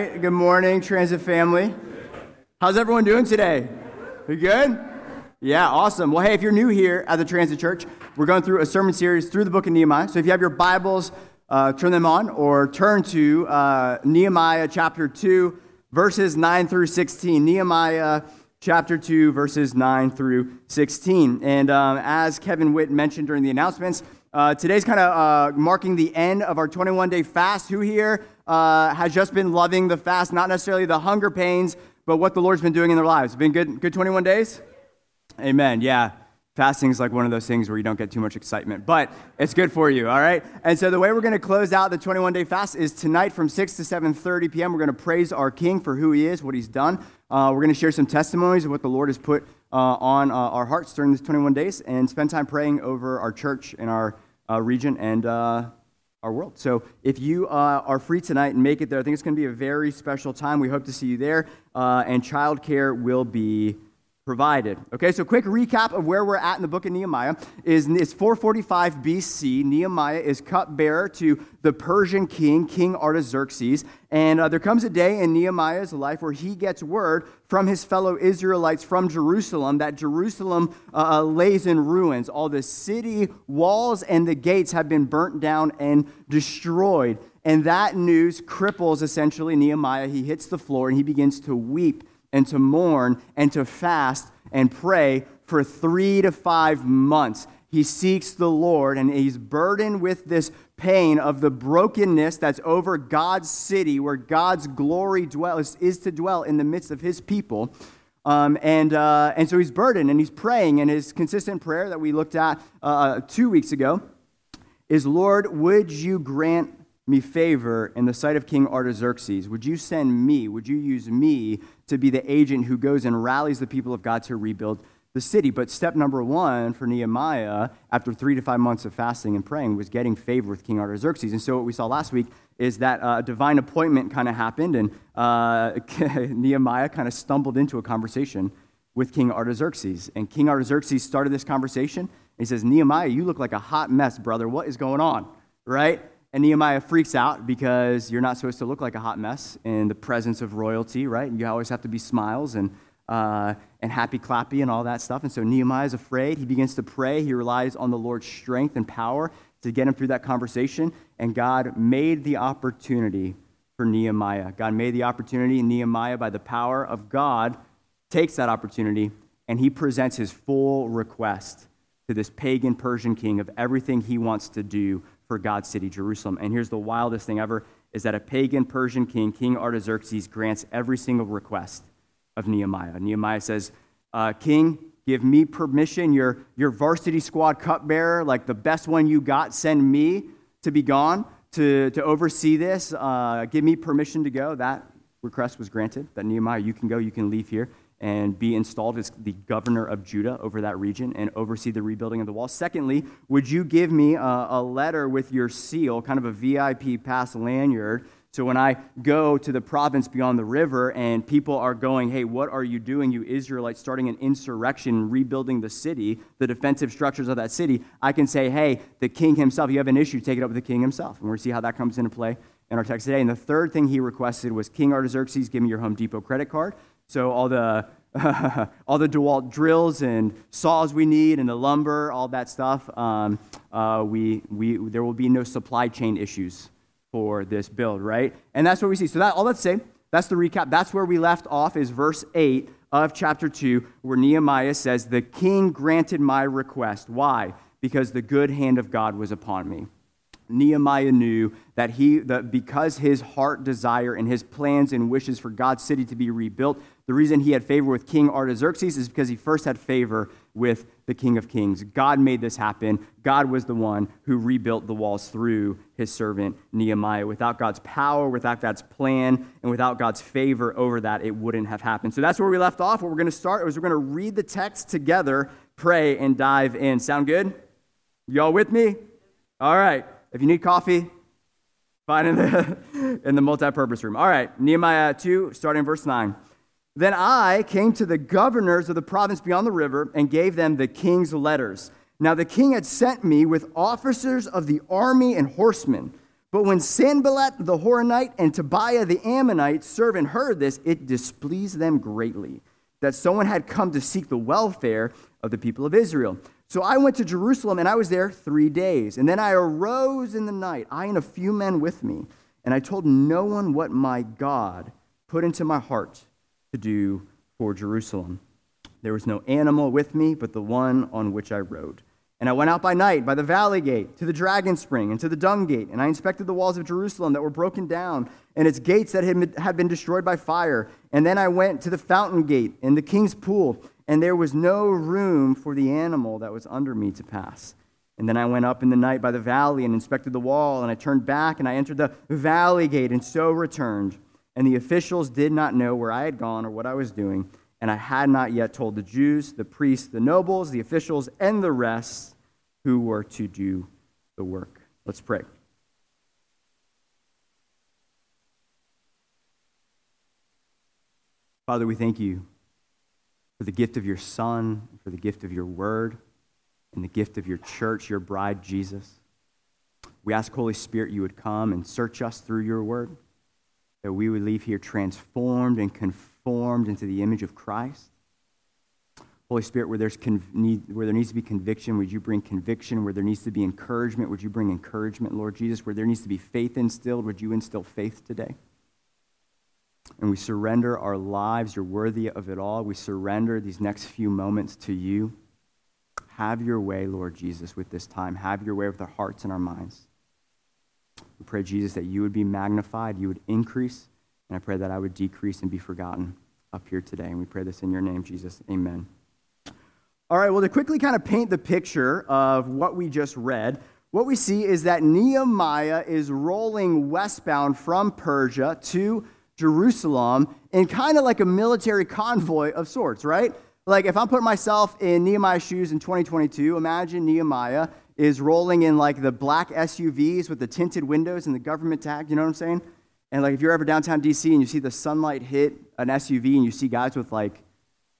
right. Good morning, Transit family. How's everyone doing today? You good? Yeah, awesome. Well, hey, if you're new here at the Transit Church, we're going through a sermon series through the book of Nehemiah. So if you have your Bibles, uh, turn them on or turn to uh, Nehemiah chapter 2, verses 9 through 16. Nehemiah chapter 2, verses 9 through 16. And um, as Kevin Witt mentioned during the announcements, uh, today's kind of uh, marking the end of our 21 day fast. Who here uh, has just been loving the fast? Not necessarily the hunger pains, but what the Lord's been doing in their lives. Been good, good 21 days? Amen. Yeah. Fasting is like one of those things where you don't get too much excitement, but it's good for you, all right? And so the way we're going to close out the 21-day fast is tonight from 6 to 7.30 p.m. We're going to praise our King for who he is, what he's done. Uh, we're going to share some testimonies of what the Lord has put uh, on uh, our hearts during these 21 days and spend time praying over our church and our uh, region and uh, our world. So if you uh, are free tonight and make it there, I think it's going to be a very special time. We hope to see you there. and childcare will be provided. Okay, so quick recap of where we're at in the book of Nehemiah is, is 445 BC. Nehemiah is cupbearer to the Persian king, King Artaxerxes. And uh, there comes a day in Nehemiah's life where he gets word from his fellow Israelites from Jerusalem that Jerusalem uh, uh lays in ruins. All the city walls and the gates have been burnt down and destroyed. And that news cripples essentially Nehemiah. He hits the floor and he begins to weep and to mourn and to fast and pray for three to five months. He seeks the Lord and he's burdened with this pain of the brokenness that's over God's city, where God's glory dwells, is to dwell in the midst of his people. Um, and, uh, and so he's burdened and he's praying, and his consistent prayer that we looked at uh, two weeks ago is Lord, would you grant me favor in the sight of King Artaxerxes? Would you send me? Would you use me to be the agent who goes and rallies the people of God to rebuild the city? But step number one for Nehemiah, after three to five months of fasting and praying, was getting favor with King Artaxerxes. And so what we saw last week is that uh, a divine appointment kind of happened, and uh, Nehemiah kind of stumbled into a conversation with King Artaxerxes. And King Artaxerxes started this conversation. he says, Nehemiah, you look like a hot mess, brother. What is going on? Right? And Nehemiah freaks out because you're not supposed to look like a hot mess in the presence of royalty, right? You always have to be smiles and, uh, and happy clappy and all that stuff. And so Nehemiah is afraid. He begins to pray. He relies on the Lord's strength and power to get him through that conversation. And God made the opportunity for Nehemiah. God made the opportunity, and Nehemiah, by the power of God, takes that opportunity and he presents his full request to this pagan Persian king of everything he wants to do for God's city, Jerusalem. And here's the wildest thing ever is that a pagan Persian king, King Artaxerxes, grants every single request of Nehemiah. Nehemiah says, uh, King, give me permission, your, your varsity squad cupbearer, like the best one you got, send me to be gone to, to oversee this. Uh, give me permission to go. That request was granted, that Nehemiah, you can go, you can leave here and be installed as the governor of Judah over that region and oversee the rebuilding of the wall. Secondly, would you give me a, a, letter with your seal, kind of a VIP pass lanyard? So when I go to the province beyond the river and people are going, hey, what are you doing, you Israelites, starting an insurrection, rebuilding the city, the defensive structures of that city, I can say, hey, the king himself, you have an issue, take it up with the king himself. And to see how that comes into play in our text today. And the third thing he requested was King Artaxerxes, give me your Home Depot credit card. So all the all the DeWalt drills and saws we need and the lumber, all that stuff, um, uh, we, we, there will be no supply chain issues for this build, right? And that's what we see. So that all let's say, that's the recap. That's where we left off is verse 8 of chapter 2, where Nehemiah says, The king granted my request. Why? Because the good hand of God was upon me. Nehemiah knew that he that because his heart desire and his plans and wishes for God's city to be rebuilt, the reason he had favor with King Artaxerxes is because he first had favor with the King of Kings. God made this happen. God was the one who rebuilt the walls through his servant Nehemiah. Without God's power, without God's plan, and without God's favor over that, it wouldn't have happened. So that's where we left off. What we're going to start is we're going to read the text together, pray, and dive in. Sound good? Y'all with me? All right. If you need coffee, find in the, in the multi-purpose room. All right, Nehemiah 2, starting verse 9. Then I came to the governors of the province beyond the river and gave them the king's letters. Now the king had sent me with officers of the army and horsemen. But when Sanballat the Horonite and Tobiah the Ammonite servant heard this, it displeased them greatly that someone had come to seek the welfare of the people of Israel. So I went to Jerusalem and I was there three days. And then I arose in the night, I and a few men with me, and I told no one what my God put into my heart to do for Jerusalem. There was no animal with me but the one on which I rode. And I went out by night by the valley gate to the dragon spring and to the dung gate, and I inspected the walls of Jerusalem that were broken down and its gates that had been destroyed by fire. And then I went to the fountain gate and the king's pool, and there was no room for the animal that was under me to pass. And then I went up in the night by the valley and inspected the wall, and I turned back and I entered the valley gate, and so returned. And the officials did not know where I had gone or what I was doing and I had not yet told the Jews, the priests, the nobles, the officials, and the rest who were to do the work. Let's pray. Father, we thank you for the gift of your Son, for the gift of your word, and the gift of your church, your bride, Jesus. We ask, Holy Spirit, you would come and search us through your word, that we would leave here transformed and conformed into the image of Christ. Holy Spirit, where, there's need, where there needs to be conviction, would you bring conviction? Where there needs to be encouragement, would you bring encouragement, Lord Jesus? Where there needs to be faith instilled, would you instill faith today? And we surrender our lives. You're worthy of it all. We surrender these next few moments to you. Have your way, Lord Jesus, with this time. Have your way with our hearts and our minds. We pray, Jesus, that you would be magnified, you would increase, and I pray that I would decrease and be forgotten up here today. And we pray this in your name, Jesus. Amen. All right, well, to quickly kind of paint the picture of what we just read, what we see is that Nehemiah is rolling westbound from Persia to Jerusalem in kind of like a military convoy of sorts, right? Like if I'm putting myself in Nehemiah's shoes in 2022, imagine Nehemiah is rolling in like the black SUVs with the tinted windows and the government tag, you know what I'm saying? And like if you're ever downtown DC and you see the sunlight hit an SUV and you see guys with like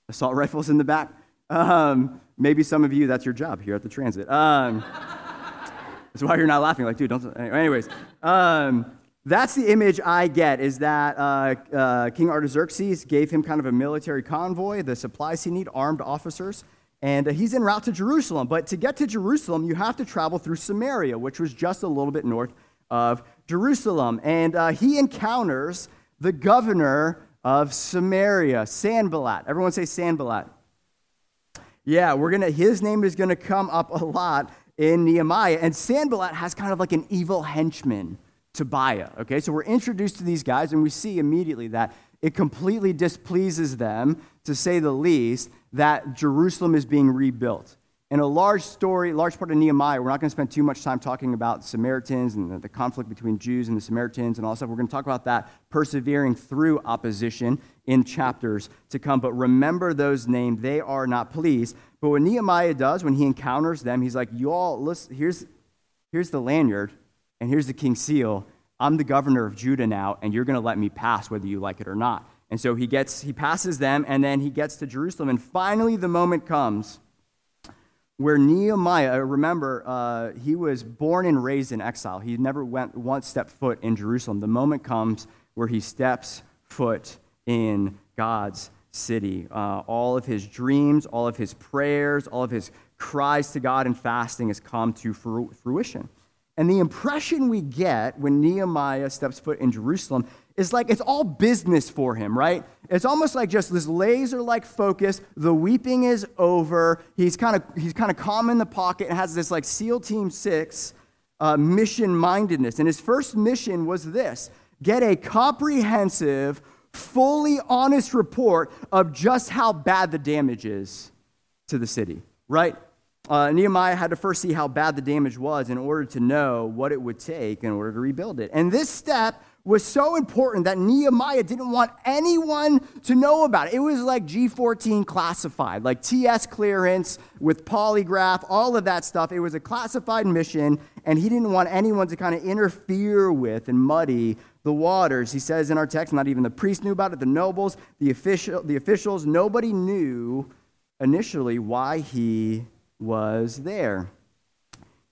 assault rifles in the back, um, maybe some of you that's your job here at the transit. Um, that's why you're not laughing. Like, dude, don't. Anyways, um, that's the image I get. Is that uh, uh, King Artaxerxes gave him kind of a military convoy, the supplies he need, armed officers. And uh, he's en route to Jerusalem. But to get to Jerusalem, you have to travel through Samaria, which was just a little bit north of Jerusalem. And uh, he encounters the governor of Samaria, Sanballat. Everyone say Sanballat. Yeah, we're gonna. His name is gonna come up a lot in Nehemiah, and Sanballat has kind of like an evil henchman, Tobiah. Okay, so we're introduced to these guys, and we see immediately that it completely displeases them, to say the least, that Jerusalem is being rebuilt. And a large story, large part of Nehemiah, we're not going to spend too much time talking about Samaritans and the, conflict between Jews and the Samaritans and all that stuff. We're going to talk about that persevering through opposition in chapters to come. But remember those named, they are not pleased. But what Nehemiah does when he encounters them, he's like, You all, listen, here's, here's the lanyard and here's the king's seal. I'm the governor of Judah now, and you're going to let me pass whether you like it or not. And so he gets, he passes them, and then he gets to Jerusalem. And finally, the moment comes where Nehemiah, remember, uh, he was born and raised in exile. He never went one step foot in Jerusalem. The moment comes where he steps foot in God's city. Uh, all of his dreams, all of his prayers, all of his cries to God and fasting has come to fruition. And the impression we get when Nehemiah steps foot in Jerusalem is like it's all business for him, right? It's almost like just this laser like focus. The weeping is over. He's kind of he's kind of calm in the pocket and has this like SEAL Team Six uh, mission mindedness. And his first mission was this get a comprehensive, fully honest report of just how bad the damage is to the city, right? Uh, Nehemiah had to first see how bad the damage was in order to know what it would take in order to rebuild it. And this step was so important that Nehemiah didn't want anyone to know about it. It was like G14 classified, like TS clearance with polygraph, all of that stuff. It was a classified mission, and he didn't want anyone to kind of interfere with and muddy the waters. He says in our text, not even the priests knew about it, the nobles, the, official, the officials, nobody knew initially why he was there.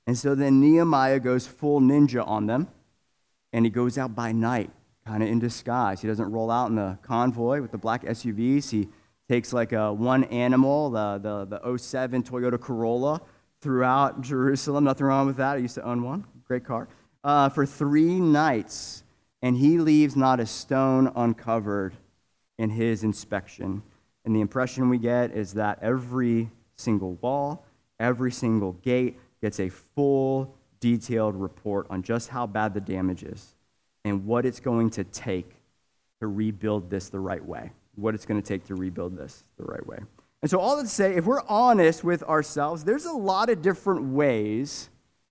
And so then Nehemiah goes full ninja on them and he goes out by night, kind of in disguise. He doesn't roll out in the convoy with the black SUVs. He takes like a one animal, the, the, the 07 Toyota Corolla, throughout Jerusalem. Nothing wrong with that. I used to own one. Great car. Uh, for three nights, and he leaves not a stone uncovered in his inspection. And the impression we get is that every single wall, every single gate gets a full, detailed report on just how bad the damage is and what it's going to take to rebuild this the right way. What it's going to take to rebuild this the right way. And so, all that to say, if we're honest with ourselves, there's a lot of different ways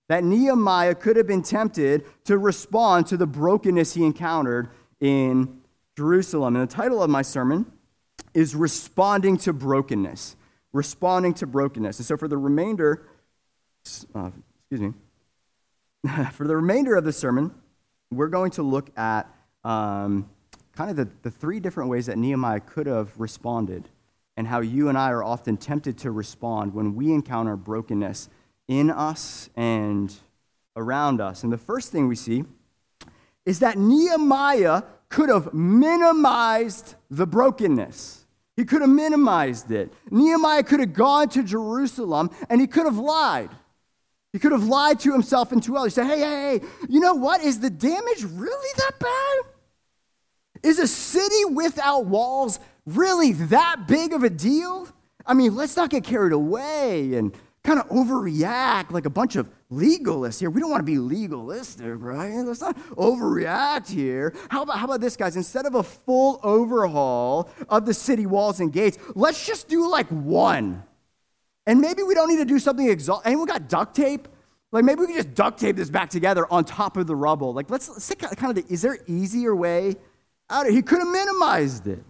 that Nehemiah could have been tempted to respond to the brokenness he encountered in Jerusalem. And the title of my sermon is Responding to Brokenness. Responding to Brokenness. And so, for the remainder, uh, excuse me, for the remainder of the sermon, we're going to look at um, kind of the, the three different ways that Nehemiah could have responded and how you and I are often tempted to respond when we encounter brokenness in us and around us. And the first thing we see is that Nehemiah could have minimized the brokenness. He could have minimized it. Nehemiah could have gone to Jerusalem and he could have lied. He could have lied to himself and to others. He said, hey, hey, hey, you know what? Is the damage really that bad? Is a city without walls really that big of a deal? I mean, let's not get carried away and kind of overreact like a bunch of legalists here. We don't want to be legalistic, right? Let's not overreact here. How about, how about this, guys? Instead of a full overhaul of the city walls and gates, let's just do like one. And maybe we don't need to do something exhaustive. Anyone got duct tape? Like maybe we can just duct tape this back together on top of the rubble. Like let's, let's kind of, the, is there easier way out? He could have minimized it.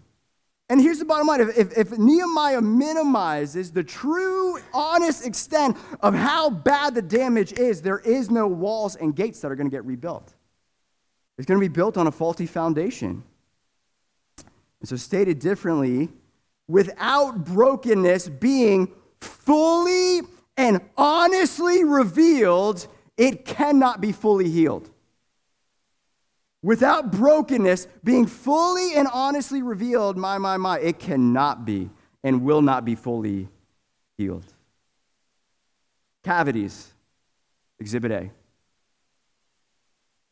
And here's the bottom line if, if, if, Nehemiah minimizes the true, honest extent of how bad the damage is, there is no walls and gates that are going to get rebuilt. It's going to be built on a faulty foundation. And so, stated differently, without brokenness being fully and honestly revealed, it cannot be fully healed without brokenness being fully and honestly revealed, my, my, my, it cannot be and will not be fully healed. Cavities, exhibit A.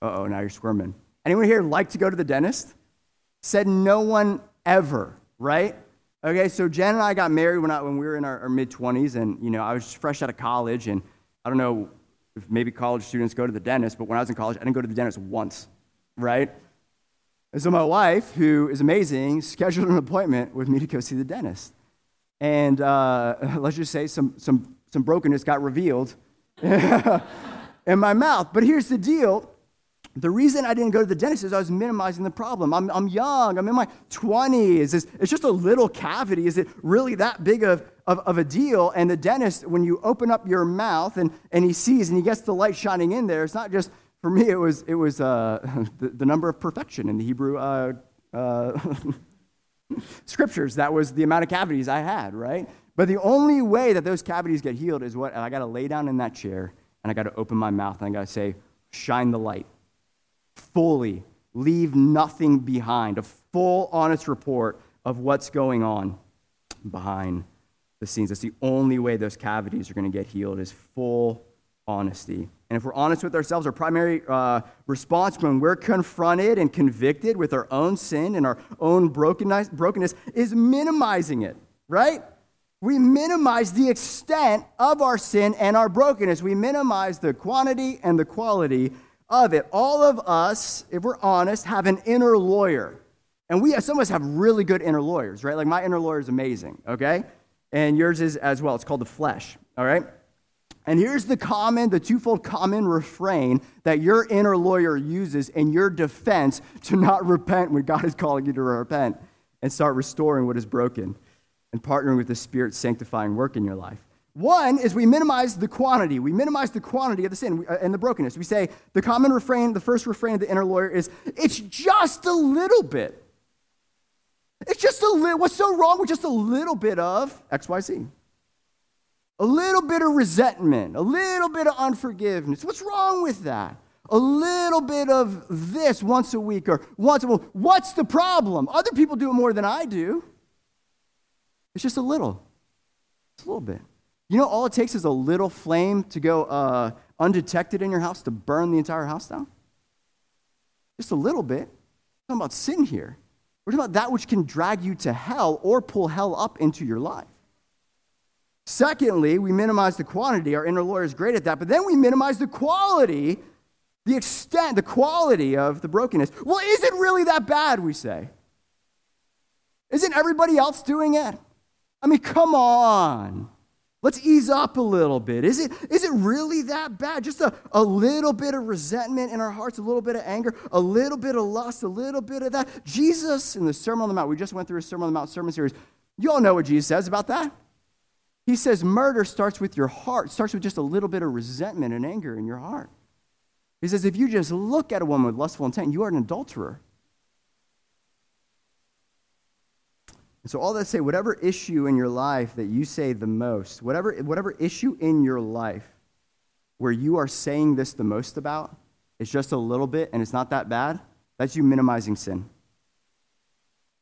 Uh oh, now you're squirming. Anyone here like to go to the dentist? Said no one ever, right? Okay, so Jen and I got married when, I, when we were in our, our mid 20s, and you know, I was fresh out of college, and I don't know if maybe college students go to the dentist, but when I was in college, I didn't go to the dentist once right? And so my wife, who is amazing, scheduled an appointment with me to go see the dentist. And uh, let's just say some, some, some brokenness got revealed in my mouth. But here's the deal the reason I didn't go to the dentist is I was minimizing the problem. I'm, I'm young, I'm in my 20s. It's, it's just a little cavity. Is it really that big of, of, of, a deal? And the dentist, when you open up your mouth and, and he sees and he gets the light shining in there, it's not just for me, it was, it was uh, the, the, number of perfection in the Hebrew uh, uh, scriptures. That was the amount of cavities I had, right? But the only way that those cavities get healed is what I got to lay down in that chair and I got to open my mouth and I got to say, shine the light fully, leave nothing behind, a full, honest report of what's going on behind the scenes. That's the only way those cavities are going to get healed is full honesty. And if we're honest with ourselves, our primary uh, response when we're confronted and convicted with our own sin and our own brokenness, brokenness is minimizing it, right? We minimize the extent of our sin and our brokenness. We minimize the quantity and the quality of it. All of us, if we're honest, have an inner lawyer. And we, some of us have really good inner lawyers, right? Like my inner lawyer is amazing, okay? And yours is as well. It's called the flesh, all right? And here's the common, the twofold common refrain that your inner lawyer uses in your defense to not repent when God is calling you to repent and start restoring what is broken and partnering with the Spirit's sanctifying work in your life. One is we minimize the quantity. We minimize the quantity of the sin uh, and the brokenness. We say the common refrain, the first refrain of the inner lawyer is, it's just a little bit. It's just a little, what's so wrong with just a little bit of XYZ? a little bit of resentment, a little bit of unforgiveness. What's wrong with that? a little bit of this once a week or once a well, what's the problem? Other people do it more than I do. It's just a little. It's a little bit. You know, all it takes is a little flame to go uh, undetected in your house to burn the entire house down. Just a little bit. We're talking about sin here. We're talking about that which can drag you to hell or pull hell up into your life. Secondly, we minimize the quantity. Our inner lawyer is great at that, but then we minimize the quality, the extent, the quality of the brokenness. Well, is it really that bad, we say? Isn't everybody else doing it? I mean, come on. Let's ease up a little bit. Is it, is it really that bad? Just a, a little bit of resentment in our hearts, a little bit of anger, a little bit of lust, a little bit of that. Jesus, in the Sermon on the Mount, we just went through a Sermon on the Mount sermon series. You all know what Jesus says about that. He says murder starts with your heart, starts with just a little bit of resentment and anger in your heart. He says if you just look at a woman with lustful intent, you are an adulterer. And so all that say, whatever issue in your life that you say the most, whatever, whatever issue in your life where you are saying this the most about, it's just a little bit and it's not that bad, that's you minimizing sin.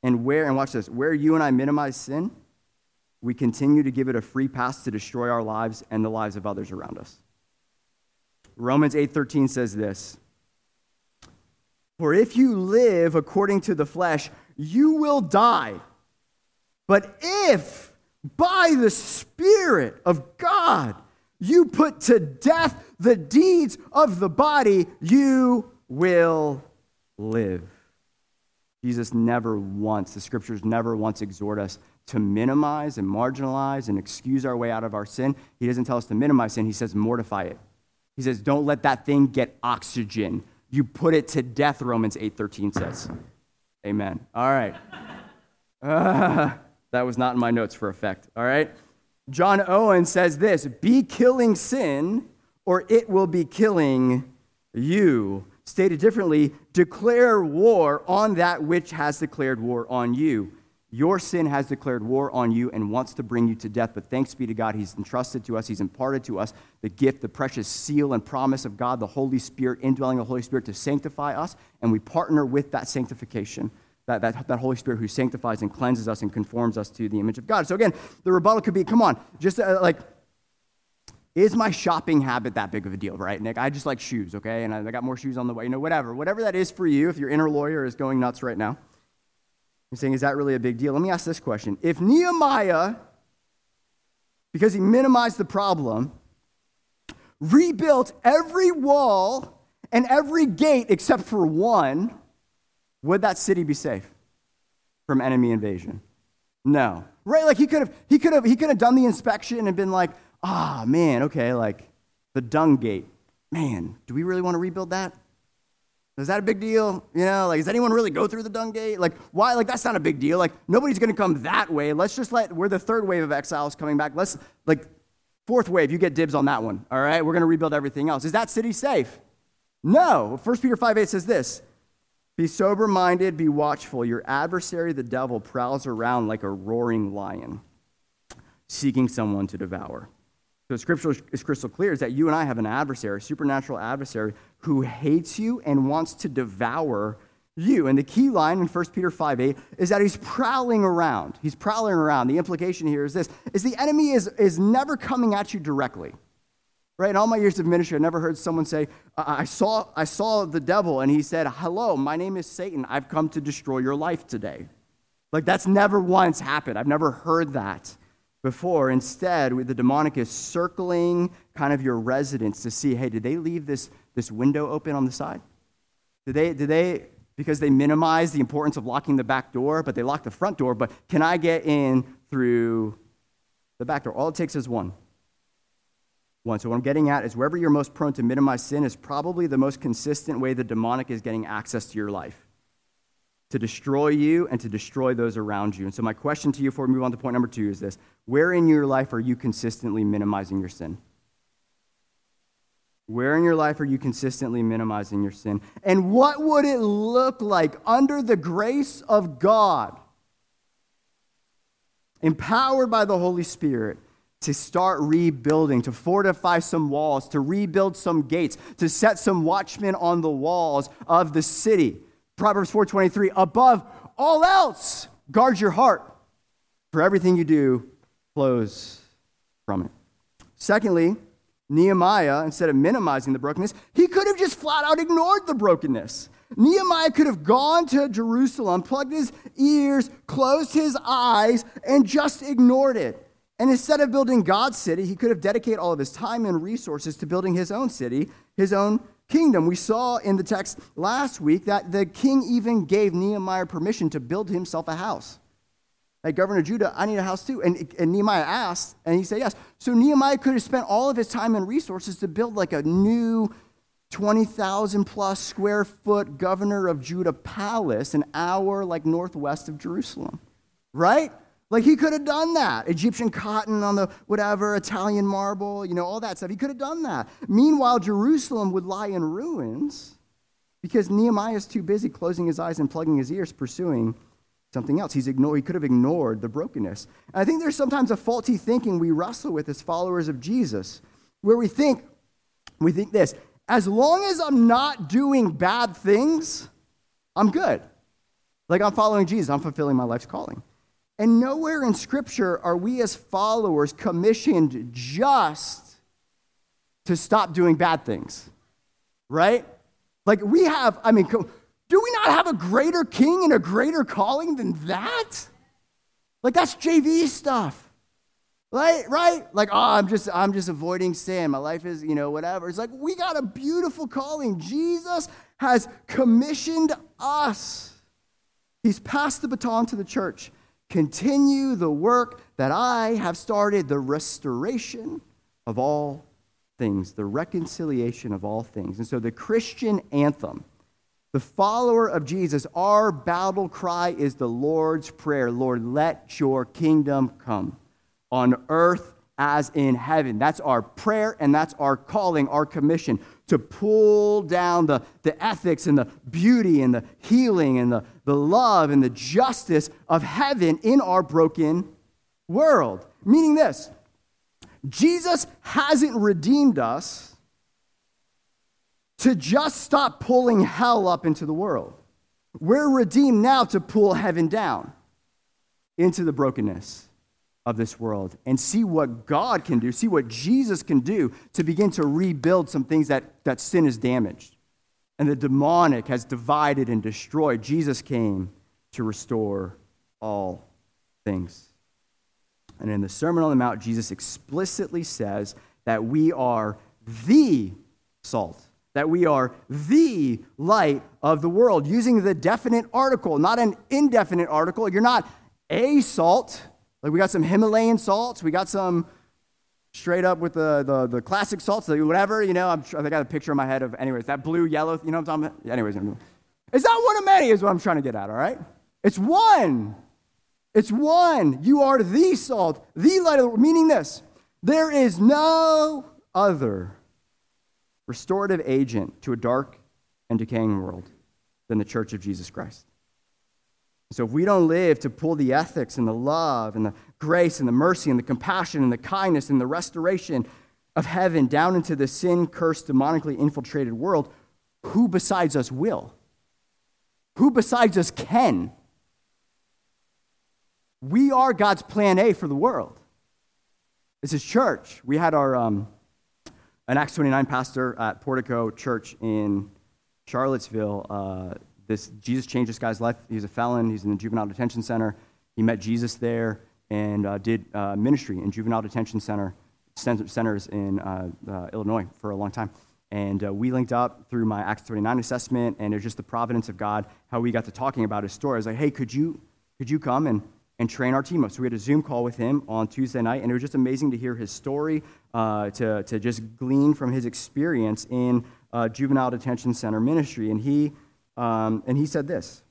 And where, and watch this, where you and I minimize sin, we continue to give it a free pass to destroy our lives and the lives of others around us. Romans 8:13 says this, "For if you live according to the flesh, you will die." But if by the Spirit of God you put to death the deeds of the body, you will live. Jesus never once, the scriptures never once exhort us to minimize and marginalize and excuse our way out of our sin. He doesn't tell us to minimize sin, he says mortify it. He says, don't let that thing get oxygen. You put it to death, Romans 8:13 says. Amen. All right. Uh, That was not in my notes for effect, all right? John Owen says this Be killing sin, or it will be killing you. Stated differently, declare war on that which has declared war on you. Your sin has declared war on you and wants to bring you to death, but thanks be to God, He's entrusted to us, He's imparted to us the gift, the precious seal and promise of God, the Holy Spirit, indwelling the Holy Spirit to sanctify us, and we partner with that sanctification that, that, that Holy Spirit who sanctifies and cleanses us and conforms us to the image of God. So, again, the rebuttal could be come on, just uh, like, is my shopping habit that big of a deal, right, Nick? I just like shoes, okay? And I, I got more shoes on the way, you know, whatever. Whatever that is for you, if your inner lawyer is going nuts right now, you're saying, is that really a big deal? Let me ask this question. If Nehemiah, because he minimized the problem, rebuilt every wall and every gate except for one, would that city be safe from enemy invasion? No. Right? Like he could have he could have he could have done the inspection and been like, ah oh, man, okay, like the dung gate. Man, do we really want to rebuild that? Is that a big deal? You know, like, does anyone really go through the dung gate? Like, why? Like, that's not a big deal. Like, nobody's going to come that way. Let's just let, we're the third wave of exiles coming back. Let's, like, fourth wave, you get dibs on that one. All right? We're going to rebuild everything else. Is that city safe? No. 1 Peter 5 8 says this be sober minded, be watchful. Your adversary, the devil, prowls around like a roaring lion, seeking someone to devour. So, scripture is crystal clear is that you and I have an adversary, a supernatural adversary, who hates you and wants to devour you. And the key line in 1 Peter 5 8 is that he's prowling around. He's prowling around. The implication here is this is the enemy is, is never coming at you directly. Right? In all my years of ministry, I never heard someone say, I saw, I saw the devil and he said, Hello, my name is Satan. I've come to destroy your life today. Like that's never once happened. I've never heard that before. Instead, the demonic is circling kind of your residence to see, hey, did they leave this, this window open on the side? Did they, did they, because they minimize the importance of locking the back door, but they lock the front door, but can I get in through the back door? All it takes is one one. So, what I'm getting at is wherever you're most prone to minimize sin is probably the most consistent way the demonic is getting access to your life to destroy you and to destroy those around you. And so, my question to you before we move on to point number two is this Where in your life are you consistently minimizing your sin? Where in your life are you consistently minimizing your sin? And what would it look like under the grace of God, empowered by the Holy Spirit, to start rebuilding, to fortify some walls, to rebuild some gates, to set some watchmen on the walls of the city. Proverbs 4:23, above all else, guard your heart, for everything you do flows from it. Secondly, Nehemiah, instead of minimizing the brokenness, he could have just flat out ignored the brokenness. Nehemiah could have gone to Jerusalem, plugged his ears, closed his eyes, and just ignored it. And instead of building God's city, he could have dedicated all of his time and resources to building his own city, his own kingdom. We saw in the text last week that the king even gave Nehemiah permission to build himself a house. Like Governor Judah, I need a house too. And, and Nehemiah asked, and he said yes. So Nehemiah could have spent all of his time and resources to build like a new 20,000 plus square foot governor of Judah palace an hour like northwest of Jerusalem. Right? Like he could have done that. Egyptian cotton on the whatever, Italian marble, you know, all that stuff. He could have done that. Meanwhile, Jerusalem would lie in ruins because Nehemiah is too busy closing his eyes and plugging his ears, pursuing something else. He's ignored, he could have ignored the brokenness. And I think there's sometimes a faulty thinking we wrestle with as followers of Jesus, where we think, we think this, as long as I'm not doing bad things, I'm good. Like I'm following Jesus, I'm fulfilling my life's calling. And nowhere in Scripture are we as followers commissioned just to stop doing bad things, right? Like we have, I mean, do we not have a greater king and a greater calling than that? Like that's JV stuff. Right, right? Like, oh, I'm just, I'm just avoiding sin. My life is, you know, whatever. It's like we got a beautiful calling. Jesus has commissioned us. He's passed the baton to the church continue the work that I have started, the restoration of all things, the reconciliation of all things. And so the Christian anthem, the follower of Jesus, our battle cry is the Lord's Prayer Lord, let your kingdom come on earth as in heaven. That's our prayer and that's our calling, our commission to pull down the, the ethics and the beauty and the healing and the, the love and the justice of heaven in our broken world. Meaning this Jesus hasn't redeemed us to just stop pulling hell up into the world. We're redeemed now to pull heaven down into the brokenness of this world and see what God can do, see what Jesus can do to begin to rebuild some things that, that sin has damaged and the demonic has divided and destroyed. Jesus came to restore all things. And in the Sermon on the Mount, Jesus explicitly says that we are the salt, that we are the light of the world, using the definite article, not an indefinite article. You're not a salt like we got some Himalayan salts, we got some straight up with the, the, the classic salts, whatever, you know, I'm, I got a picture in my head of, anyways, that blue, yellow, you know what I'm talking about? Anyways, is that one of many is what I'm trying to get at, all right? It's one. It's one. You are the salt, the light of the world, meaning this. There is no other restorative agent to a dark and decaying world than the church of Jesus Christ. So if we don't live to pull the ethics and the love and the grace and the mercy and the compassion and the kindness and the restoration of heaven down into the sin cursed, demonically infiltrated world, who besides us will? Who besides us can? We are God's plan A for the world. This is church. We had our um, an Acts 29 pastor at Portico Church in Charlottesville. Uh, this Jesus changed this guy's life. He's a felon. He's in the juvenile detention center. He met Jesus there and uh, did uh, ministry in juvenile detention center centers in uh, uh, Illinois for a long time. And uh, we linked up through my Acts 29 assessment, and it was just the providence of God how we got to talking about his story. I was like, hey, could you, could you come and, and train our team up? So we had a Zoom call with him on Tuesday night, and it was just amazing to hear his story, uh, to, to just glean from his experience in juvenile detention center ministry. And he um, and he said this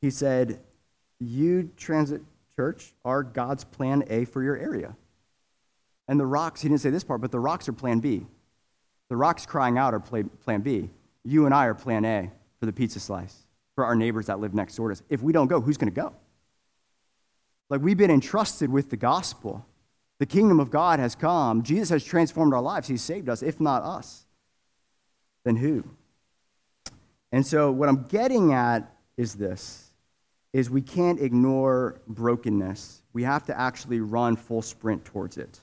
He said, You, Transit Church, are God's plan A for your area. And the rocks, he didn't say this part, but the rocks are plan B. The rocks crying out are plan B. You and I are plan A for the pizza slice, for our neighbors that live next door to us. If we don't go, who's going to go? Like we've been entrusted with the gospel. The kingdom of God has come. Jesus has transformed our lives. He's saved us. If not us, then who? And so what I'm getting at is this is we can't ignore brokenness. We have to actually run full sprint towards it.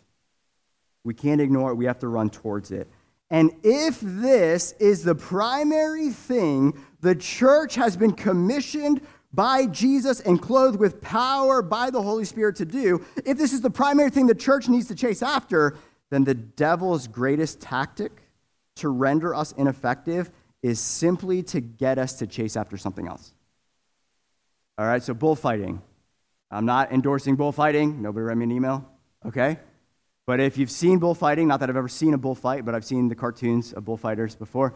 We can't ignore it. We have to run towards it. And if this is the primary thing the church has been commissioned by Jesus and clothed with power by the Holy Spirit to do, if this is the primary thing the church needs to chase after, then the devil's greatest tactic to render us ineffective is simply to get us to chase after something else. All right, so bullfighting. I'm not endorsing bullfighting. Nobody write me an email, okay? But if you've seen bullfighting, not that I've ever seen a bullfight, but I've seen the cartoons of bullfighters before,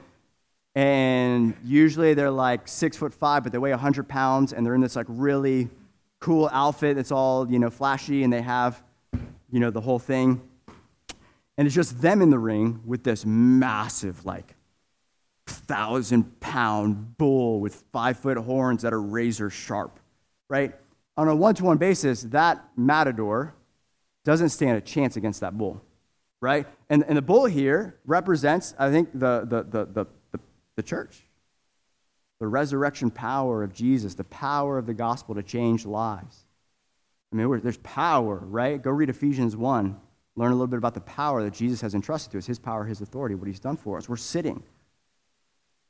and usually they're like six foot five, but they weigh 100 pounds, and they're in this like really cool outfit that's all, you know, flashy, and they have, you know, the whole thing. And it's just them in the ring with this massive, like, thousand pound bull with five foot horns that are razor sharp, right? On a one to one basis, that matador doesn't stand a chance against that bull, right? And, and the bull here represents, I think, the, the, the, the, the, the church, the resurrection power of Jesus, the power of the gospel to change lives. I mean, there's power, right? Go read Ephesians 1. Learn a little bit about the power that Jesus has entrusted to us, his power, his authority, what he's done for us. We're sitting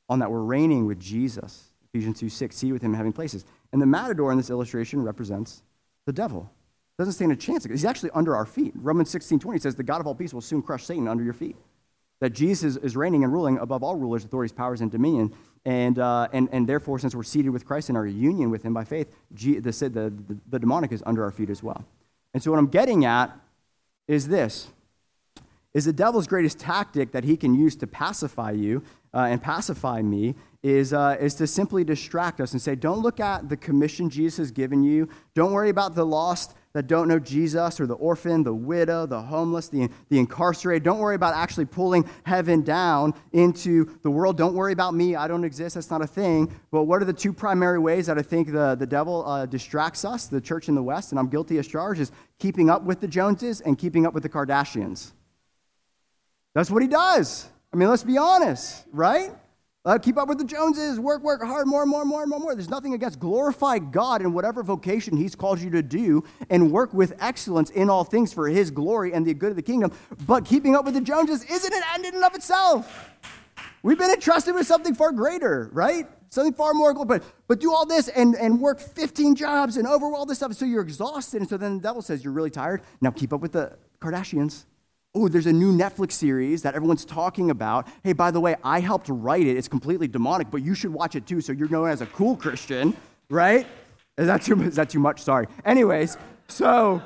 on that. We're reigning with Jesus. Ephesians 2 6, see with him having places. And the matador in this illustration represents the devil. Doesn't stand a chance. He's actually under our feet. Romans 16 20 says, The God of all peace will soon crush Satan under your feet. That Jesus is reigning and ruling above all rulers, authorities, powers, and dominion. And, uh, and, and therefore, since we're seated with Christ in our union with him by faith, the, the, the, the demonic is under our feet as well. And so, what I'm getting at is this is the devil's greatest tactic that he can use to pacify you uh, and pacify me is, uh, is to simply distract us and say, don't look at the commission Jesus has given you. Don't worry about the lost that don't know Jesus or the orphan, the widow, the homeless, the, the incarcerated. Don't worry about actually pulling heaven down into the world. Don't worry about me. I don't exist. That's not a thing. But what are the two primary ways that I think the, the devil uh, distracts us, the church in the West, and I'm guilty as charged, is keeping up with the Joneses and keeping up with the Kardashians. That's what he does. I mean, let's be honest, right? Uh, keep up with the Joneses, work, work hard, more, more, more, more, more. There's nothing against. Glorify God in whatever vocation He's called you to do and work with excellence in all things for His glory and the good of the kingdom. But keeping up with the Joneses isn't an end in and of itself. We've been entrusted with something far greater, right? Something far more But, but do all this and, and work 15 jobs and over all this stuff so you're exhausted. And so then the devil says, You're really tired. Now keep up with the Kardashians oh, there's a new Netflix series that everyone's talking about. Hey, by the way, I helped write it. It's completely demonic, but you should watch it too, so you're known as a cool Christian, right? Is that too, is that too much? Sorry. Anyways, so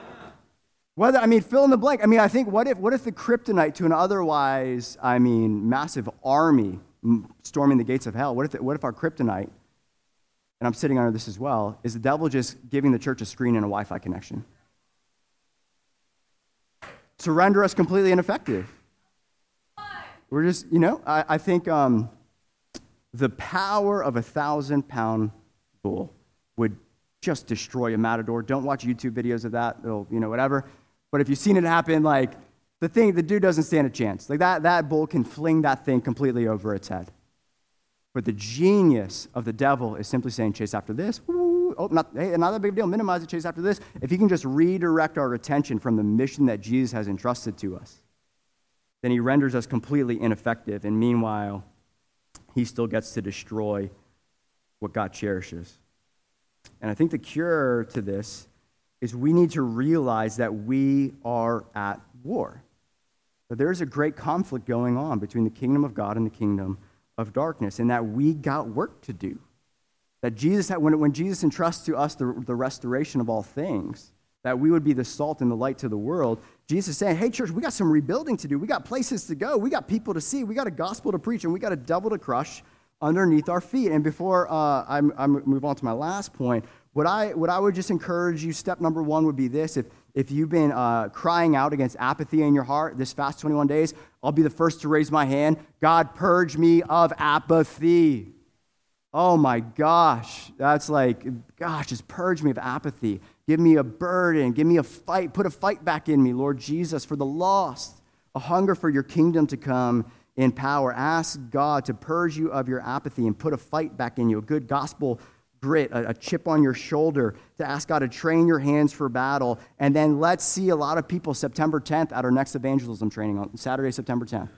whether I mean fill in the blank. I mean, I think what if what if the kryptonite to an otherwise, I mean, massive army storming the gates of hell? What if what if our kryptonite, and I'm sitting under this as well, is the devil just giving the church a screen and a Wi-Fi connection? To render us completely ineffective. We're just, you know, I, I think um, the power of a thousand pound bull would just destroy a matador. Don't watch YouTube videos of that, It'll, you know, whatever. But if you've seen it happen, like the thing, the dude doesn't stand a chance. Like that, that bull can fling that thing completely over its head. But the genius of the devil is simply saying, chase after this. Oh, not, hey, not that big deal. Minimize the chase after this. If he can just redirect our attention from the mission that Jesus has entrusted to us, then he renders us completely ineffective. And meanwhile, he still gets to destroy what God cherishes. And I think the cure to this is we need to realize that we are at war. That there is a great conflict going on between the kingdom of God and the kingdom of darkness and that we got work to do. That Jesus, when, when Jesus entrusts to us the, the restoration of all things, that we would be the salt and the light to the world, Jesus is saying, hey, church, we got some rebuilding to do. We got places to go. We got people to see. We got a gospel to preach, and we got a devil to crush underneath our feet. And before uh, I, I move on to my last point, what I, what I would just encourage you, step number one would be this. If, if you've been uh, crying out against apathy in your heart this fast 21 days, I'll be the first to raise my hand. God, purge me of apathy. Oh my gosh, that's like, gosh, just purge me of apathy. Give me a burden. Give me a fight. Put a fight back in me, Lord Jesus, for the lost, a hunger for your kingdom to come in power. Ask God to purge you of your apathy and put a fight back in you, a good gospel grit, a, a, chip on your shoulder to ask God to train your hands for battle. And then let's see a lot of people September 10th at our next evangelism training on Saturday, September 10th.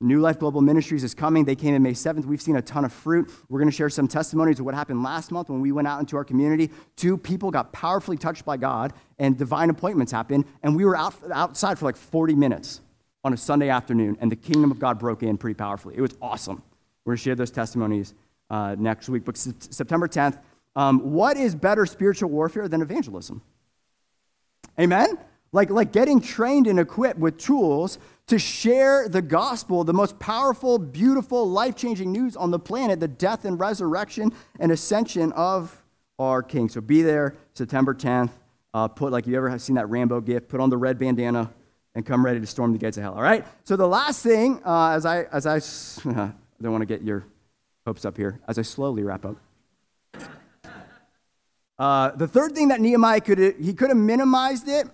New Life Global Ministries is coming. They came in May 7th. We've seen a ton of fruit. We're going to share some testimonies of what happened last month when we went out into our community. Two people got powerfully touched by God, and divine appointments happened. And we were out, outside for like 40 minutes on a Sunday afternoon, and the kingdom of God broke in pretty powerfully. It was awesome. We're going to share those testimonies uh, next week. But September 10th, um, what is better spiritual warfare than evangelism? Amen? Like, like getting trained and equipped with tools to share the gospel, the most powerful, beautiful, life changing news on the planet, the death and resurrection and ascension of our King. So be there September 10th. Uh, put, like, you ever have seen that Rambo GIF? Put on the red bandana and come ready to storm the gates of hell. All right? So the last thing, uh, as I, as I, I don't want to get your hopes up here, as I slowly wrap up. Uh, the third thing that Nehemiah could he could have minimized it.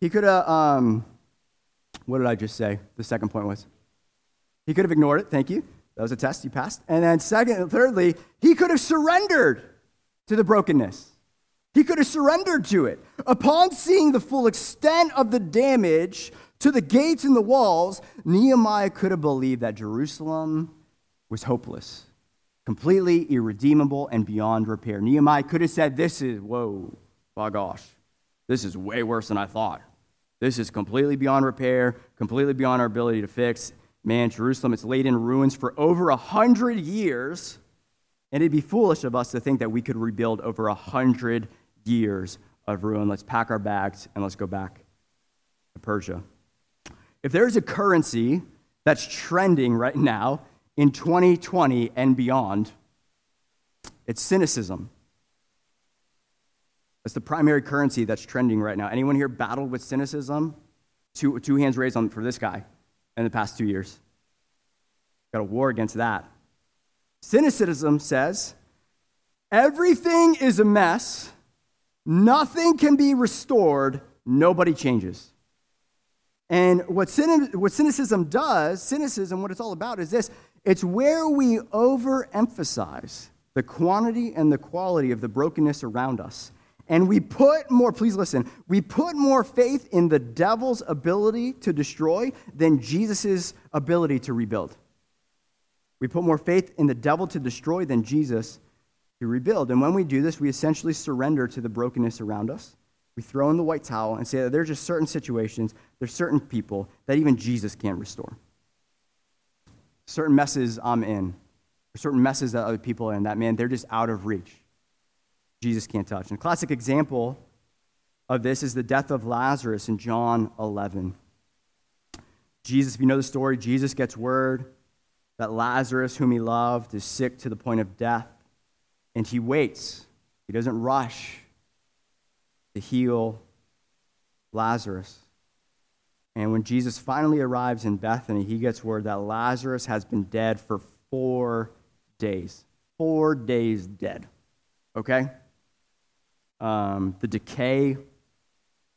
He could have um, what did I just say? The second point was he could have ignored it. Thank you. That was a test. You passed. And then second, thirdly, he could have surrendered to the brokenness. He could have surrendered to it. Upon seeing the full extent of the damage to the gates and the walls, Nehemiah could have believed that Jerusalem was hopeless completely irredeemable and beyond repair. Nehemiah could have said, This is, whoa, my gosh, this is way worse than I thought. This is completely beyond repair, completely beyond our ability to fix. Man, Jerusalem, it's laid in ruins for over a hundred years, and it'd be foolish of us to think that we could rebuild over a hundred years of ruin. Let's pack our bags and let's go back to Persia. If there's a currency that's trending right now, in 2020 and beyond, it's cynicism. That's the primary currency that's trending right now. Anyone here battled with cynicism? Two, two hands raised on, for this guy in the past two years. Got a war against that. Cynicism says everything is a mess, nothing can be restored, nobody changes. And what, what cynicism does, cynicism, what it's all about is this it's where we overemphasize the quantity and the quality of the brokenness around us. And we put more, please listen, we put more faith in the devil's ability to destroy than Jesus' ability to rebuild. We put more faith in the devil to destroy than Jesus to rebuild. And when we do this, we essentially surrender to the brokenness around us. We throw in the white towel and say that there's just certain situations, there's certain people that even Jesus can't restore certain messes I'm in, or certain messes that other people are in, that man, they're just out of reach. Jesus can't touch. And a classic example of this is the death of Lazarus in John 11. Jesus, if you know the story, Jesus gets word that Lazarus, whom he loved, is sick to the point of death, and he waits. He doesn't rush to heal Lazarus. And when Jesus finally arrives in Bethany, he gets word that Lazarus has been dead for four days. Four days dead. Okay? Um, the decay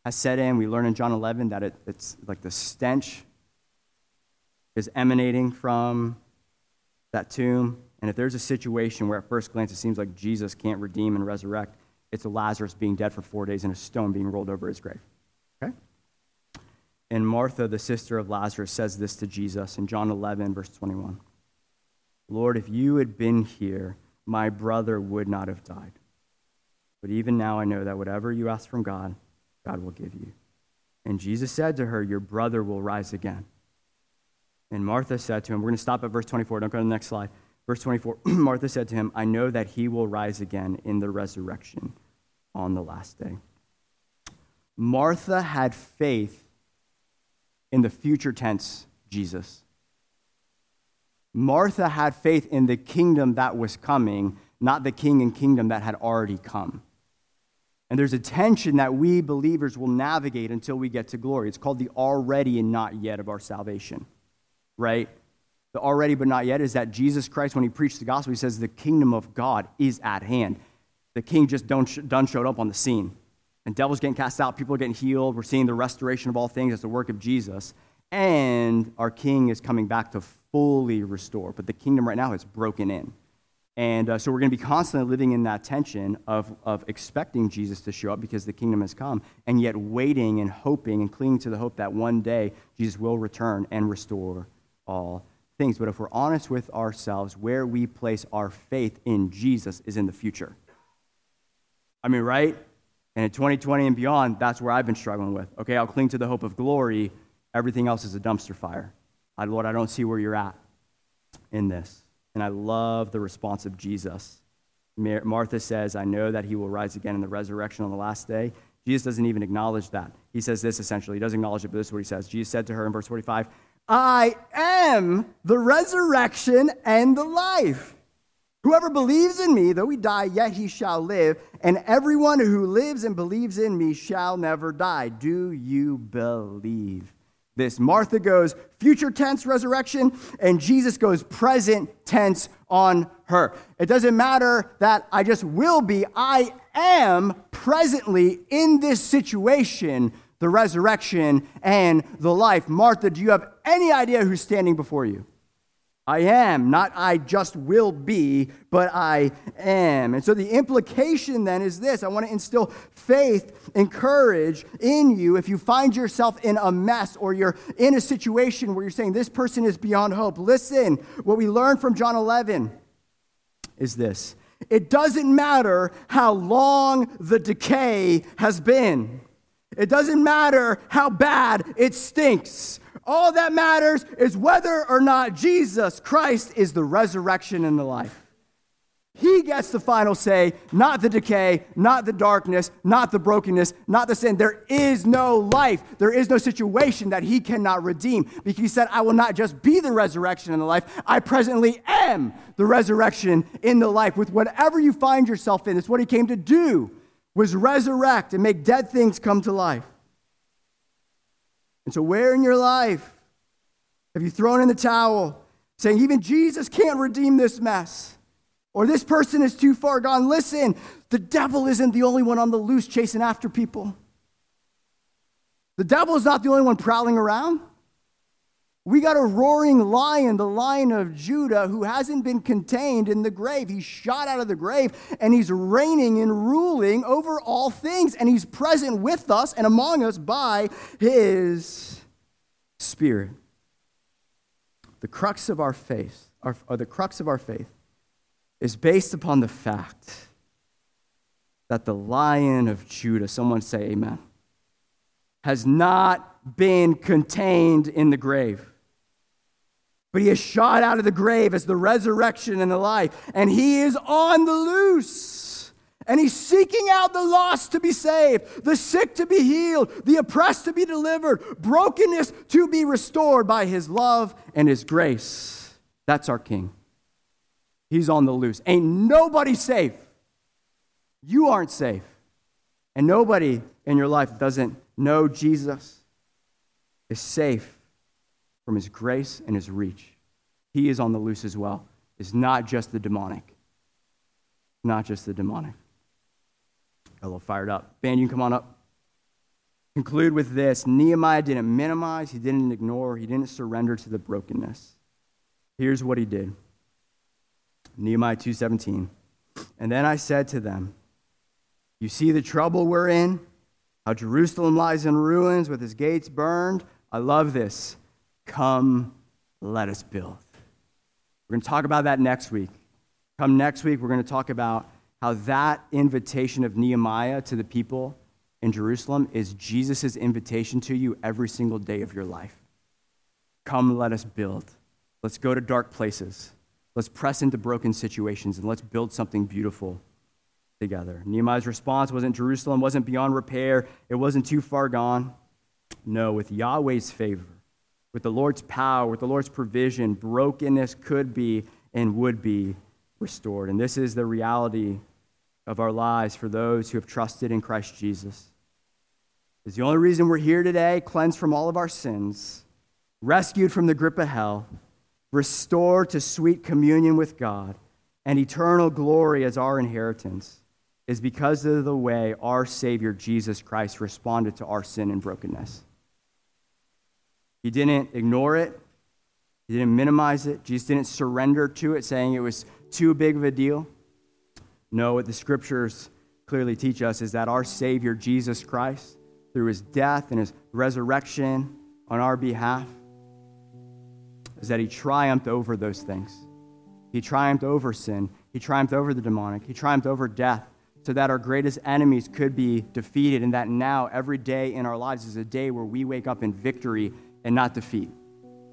has set in. We learn in John 11 that it, it's like the stench is emanating from that tomb. And if there's a situation where at first glance it seems like Jesus can't redeem and resurrect, it's Lazarus being dead for four days and a stone being rolled over his grave. Okay? And Martha, the sister of Lazarus, says this to Jesus in John 11, verse 21 Lord, if you had been here, my brother would not have died. But even now I know that whatever you ask from God, God will give you. And Jesus said to her, Your brother will rise again. And Martha said to him, We're going to stop at verse 24. Don't go to the next slide. Verse 24 Martha said to him, I know that he will rise again in the resurrection on the last day. Martha had faith in the future tense Jesus. Martha had faith in the kingdom that was coming, not the king and kingdom that had already come. And there's a tension that we believers will navigate until we get to glory. It's called the already and not yet of our salvation, right? the already but not yet is that Jesus Christ, when he preached the gospel, he says the kingdom of God is at hand. The king just done showed up on the scene. And devils getting cast out, people are getting healed. We're seeing the restoration of all things as the work of Jesus. And our king is coming back to fully restore. But the kingdom right now is broken in. And uh, so we're going to be constantly living in that tension of, of expecting Jesus to show up because the kingdom has come, and yet waiting and hoping and clinging to the hope that one day Jesus will return and restore all things. But if we're honest with ourselves, where we place our faith in Jesus is in the future. I mean, right? And in 2020 and beyond, that's where I've been struggling with. Okay, I'll cling to the hope of glory. Everything else is a dumpster fire. I, Lord, I don't see where you're at in this. And I love the response of Jesus. Martha says, I know that he will rise again in the resurrection on the last day. Jesus doesn't even acknowledge that. He says this essentially. He doesn't acknowledge it, but this is what he says. Jesus said to her in verse 45, I am the resurrection and the life. Whoever believes in me, though he die, yet he shall live, and everyone who lives and believes in me shall never die. Do you believe this? Martha goes future tense resurrection, and Jesus goes present tense on her. It doesn't matter that I just will be, I am presently in this situation the resurrection, and the life. Martha, do you have any idea who's standing before you? I am, not I just will be, but I am. And so the implication then is this I want to instill faith and courage in you if you find yourself in a mess or you're in a situation where you're saying, This person is beyond hope. Listen, what we learned from John 11 is this it doesn't matter how long the decay has been. It doesn't matter how bad it stinks. All that matters is whether or not Jesus Christ is the resurrection and the life. He gets the final say, not the decay, not the darkness, not the brokenness, not the sin. There is no life. There is no situation that he cannot redeem because he said, I will not just be the resurrection and the life, I presently am the resurrection in the life. With whatever you find yourself in, it's what he came to do was resurrect and make dead things come to life. And so, where in your life have you thrown in the towel, saying, even Jesus can't redeem this mess? Or this person is too far gone. Listen, the devil isn't the only one on the loose chasing after people. The devil is not the only one prowling around. We got a roaring lion, the lion of Judah, who hasn't been contained in the grave. He's shot out of the grave and he's reigning and ruling over all things. And he's present with us and among us by his spirit. The crux of our faith, or the crux of our faith, is based upon the fact that the lion of Judah, someone say amen, has not been contained in the grave. But he is shot out of the grave as the resurrection and the life. And he is on the loose. And he's seeking out the lost to be saved, the sick to be healed, the oppressed to be delivered, brokenness to be restored by his love and his grace. That's our king. He's on the loose. Ain't nobody safe. You aren't safe. And nobody in your life doesn't know Jesus is safe from his grace and his reach. He is on the loose as well. It's not just the demonic. Not just the demonic. A little fired up. Band, you can come on up. Conclude with this Nehemiah didn't minimize, he didn't ignore, he didn't surrender to the brokenness. Here's what he did. Nehemiah 2:17. And then I said to them, You see the trouble we're in? How Jerusalem lies in ruins with its gates burned? I love this. Come, let us build. We're going to talk about that next week. Come next week, we're going to talk about how that invitation of Nehemiah to the people in Jerusalem is Jesus' invitation to you every single day of your life. Come, let us build. Let's go to dark places. Let's press into broken situations and let's build something beautiful together. Nehemiah's response wasn't Jerusalem, wasn't beyond repair, it wasn't too far gone. No, with Yahweh's favor, with the Lord's power, with the Lord's provision, brokenness could be and would be restored. And this is the reality of our lives for those who have trusted in Christ Jesus. It's the only reason we're here today, cleansed from all of our sins, rescued from the grip of hell, restored to sweet communion with God, and eternal glory as our inheritance is because of the way our Savior Jesus Christ responded to our sin and brokenness. He didn't ignore it, he didn't minimize it, Jesus didn't surrender to it, saying it was too big of a deal. No, what the scriptures clearly teach us is that our Savior Jesus Christ, through his death and his resurrection on our behalf, is that he triumphed over those things. He triumphed over sin. He triumphed over the demonic. He triumphed over death so that our greatest enemies could be defeated, and that now every day in our lives is a day where we wake up in victory and not defeat.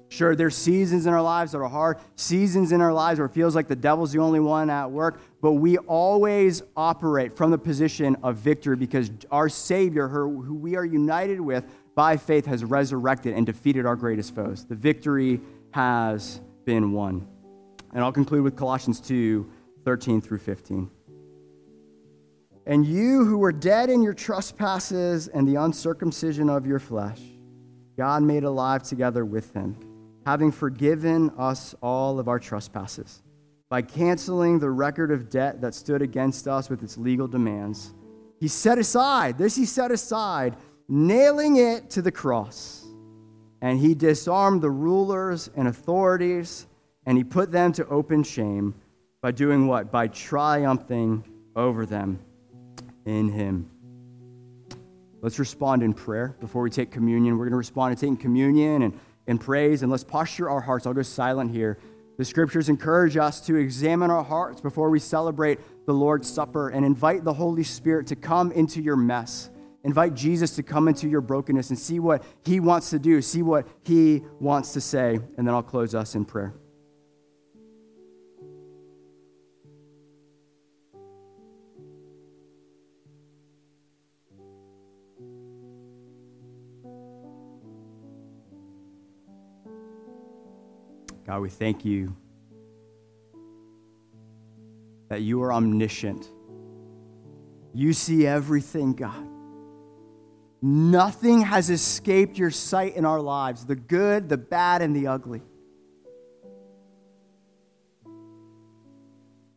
Sure, there's seasons in our lives that are hard, seasons in our lives where it feels like the devil's the only one at work, but we always operate from the position of victory because our Savior, who we are united with by faith, has resurrected and defeated our greatest foes. The victory has been won. And I'll conclude with Colossians 2 13 through 15. And you who were dead in your trespasses and the uncircumcision of your flesh, God made alive together with him, having forgiven us all of our trespasses by canceling the record of debt that stood against us with its legal demands. He set aside, this he set aside, nailing it to the cross. And he disarmed the rulers and authorities, and he put them to open shame by doing what? By triumphing over them in him. Let's respond in prayer before we take communion. We're going to respond to taking communion and, and praise, and let's posture our hearts. I'll go silent here. The scriptures encourage us to examine our hearts before we celebrate the Lord's Supper and invite the Holy Spirit to come into your mess Invite Jesus to come into your brokenness and see what he wants to do, see what he wants to say, and then I'll close us in prayer. God, we thank you that you are omniscient. You see everything, God. Nothing has escaped your sight in our lives the good, the bad, and the ugly.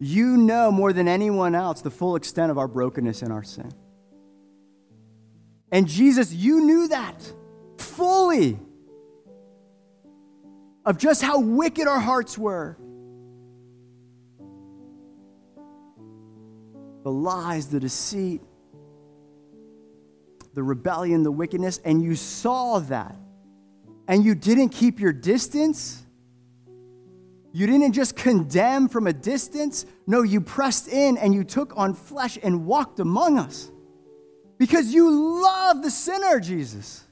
You know more than anyone else the full extent of our brokenness and our sin. And Jesus, you knew that fully of just how wicked our hearts were. The lies, the deceit, the rebellion, the wickedness, and you saw that. And you didn't keep your distance. You didn't just condemn from a distance. No, you pressed in and you took on flesh and walked among us. Because you love the sinner, Jesus.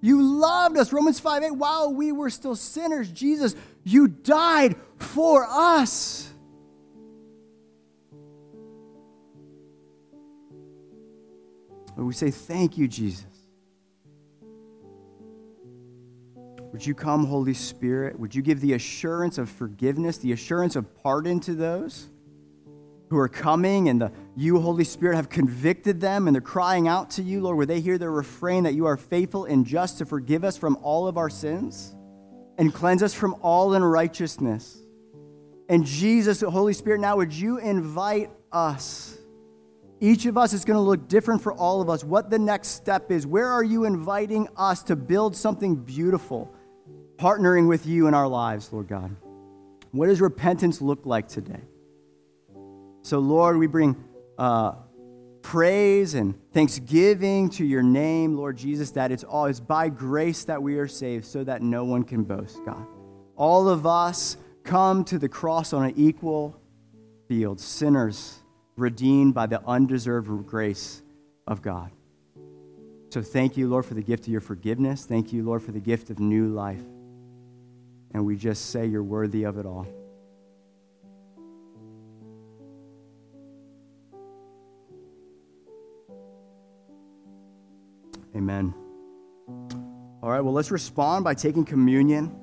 You loved us. Romans 5 8, while we were still sinners, Jesus, you died for us. We say, Thank you, Jesus. Would you come, Holy Spirit? Would you give the assurance of forgiveness, the assurance of pardon to those who are coming and the, you, Holy Spirit, have convicted them and they're crying out to you, Lord, where they hear their refrain that you are faithful and just to forgive us from all of our sins and cleanse us from all unrighteousness? And Jesus, the Holy Spirit, now would you invite us? Each of us is going to look different for all of us. What the next step is. Where are you inviting us to build something beautiful, partnering with you in our lives, Lord God? What does repentance look like today? So, Lord, we bring uh, praise and thanksgiving to your name, Lord Jesus, that it's all by grace that we are saved so that no one can boast, God. All of us come to the cross on an equal field, sinners redeemed by the undeserved grace of God. So thank you, Lord, for the gift of your forgiveness. Thank you, Lord, for the gift of new life. And we just say you're worthy of it all. Amen. All right, well, let's respond by taking communion.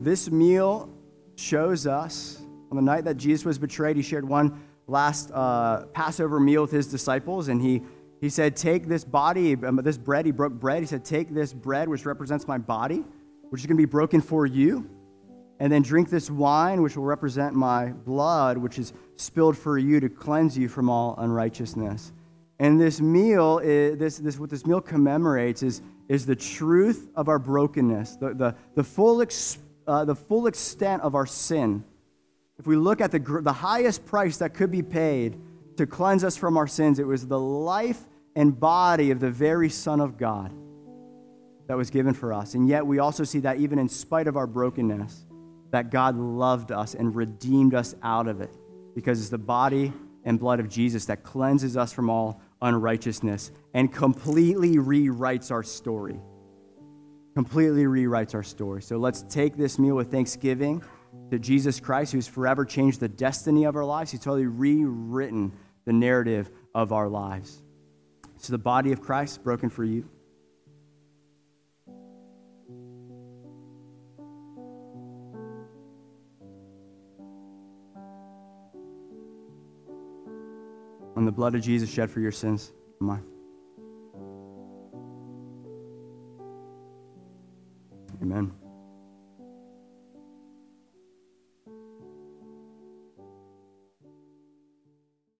This meal shows us on the night that Jesus was betrayed, he shared one last uh, Passover meal with his disciples, and he He said, Take this body, um, this bread. He broke bread. He said, Take this bread, which represents my body, which is going to be broken for you. And then drink this wine, which will represent my blood, which is spilled for you to cleanse you from all unrighteousness. And this meal, is, this, this, what this meal commemorates is, is the truth of our brokenness, the, the, the, full ex, uh, the full extent of our sin. If we look at the, the highest price that could be paid to cleanse us from our sins, it was the life and body of the very Son of God that was given for us. And yet we also see that even in spite of our brokenness, that God loved us and redeemed us out of it because it's the body and blood of Jesus that cleanses us from all unrighteousness and completely rewrites our story. Completely rewrites our story. So let's take this meal with thanksgiving to Jesus Christ, who's forever changed the destiny of our lives. He's totally rewritten the narrative of our lives. So the body of Christ broken for you. on the blood of Jesus shed for your sins mine. Amen.